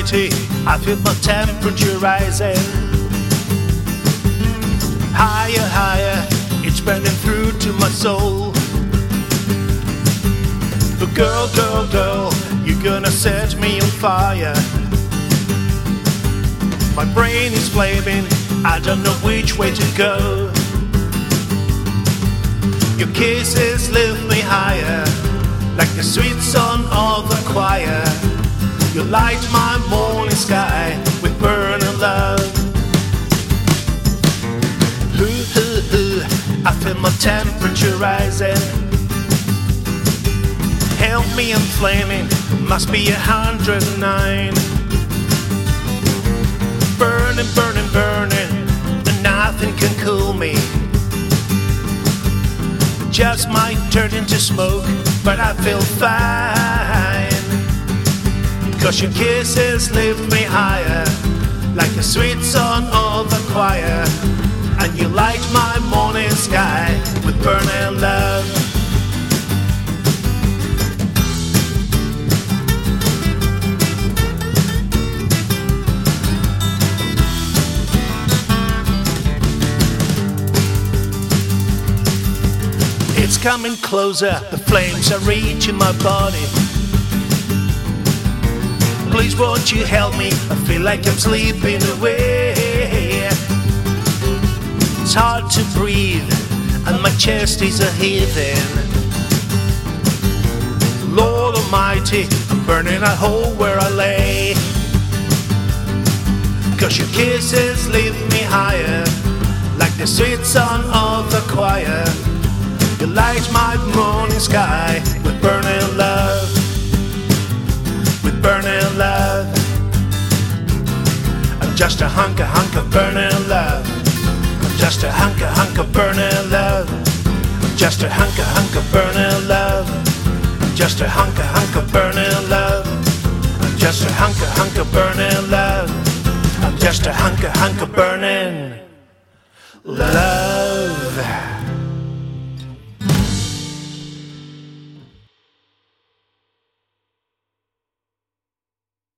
almighty, I feel my temperature rising. Higher, higher, it's burning through to my soul. But girl, girl, girl, you're gonna set me on fire. My brain is flaming, I don't know which way to go. Your kisses lift me higher, like the sweet song of the choir. You light my morning sky with burning love. Ooh, ooh, ooh, I feel my temperature rising. Help me, I'm flaming, must be a hundred and nine. Burning, burning, burning, and nothing can cool me. Just might turn into smoke, but I feel fine. Cause your kisses lift me higher, like a sweet song of the choir. And you light my morning sky with burning love. It's coming closer, the flames are reaching my body. Please won't you help me? I feel like I'm sleeping away. It's hard to breathe, and my chest is a heaving. Lord Almighty, I'm burning a hole where I lay. Cause your kisses lift me higher, like the sweet song of the choir. You light my morning sky just a hunk, a hunk of burning love. I'm just a hunk, a hunk of burning love. I'm just a hunk, a hunk of burning love. I'm just a hunk, a hunk of burning love. I'm just a hunk, a hunk of burning love. I'm just a hunk, a hunk of burning love.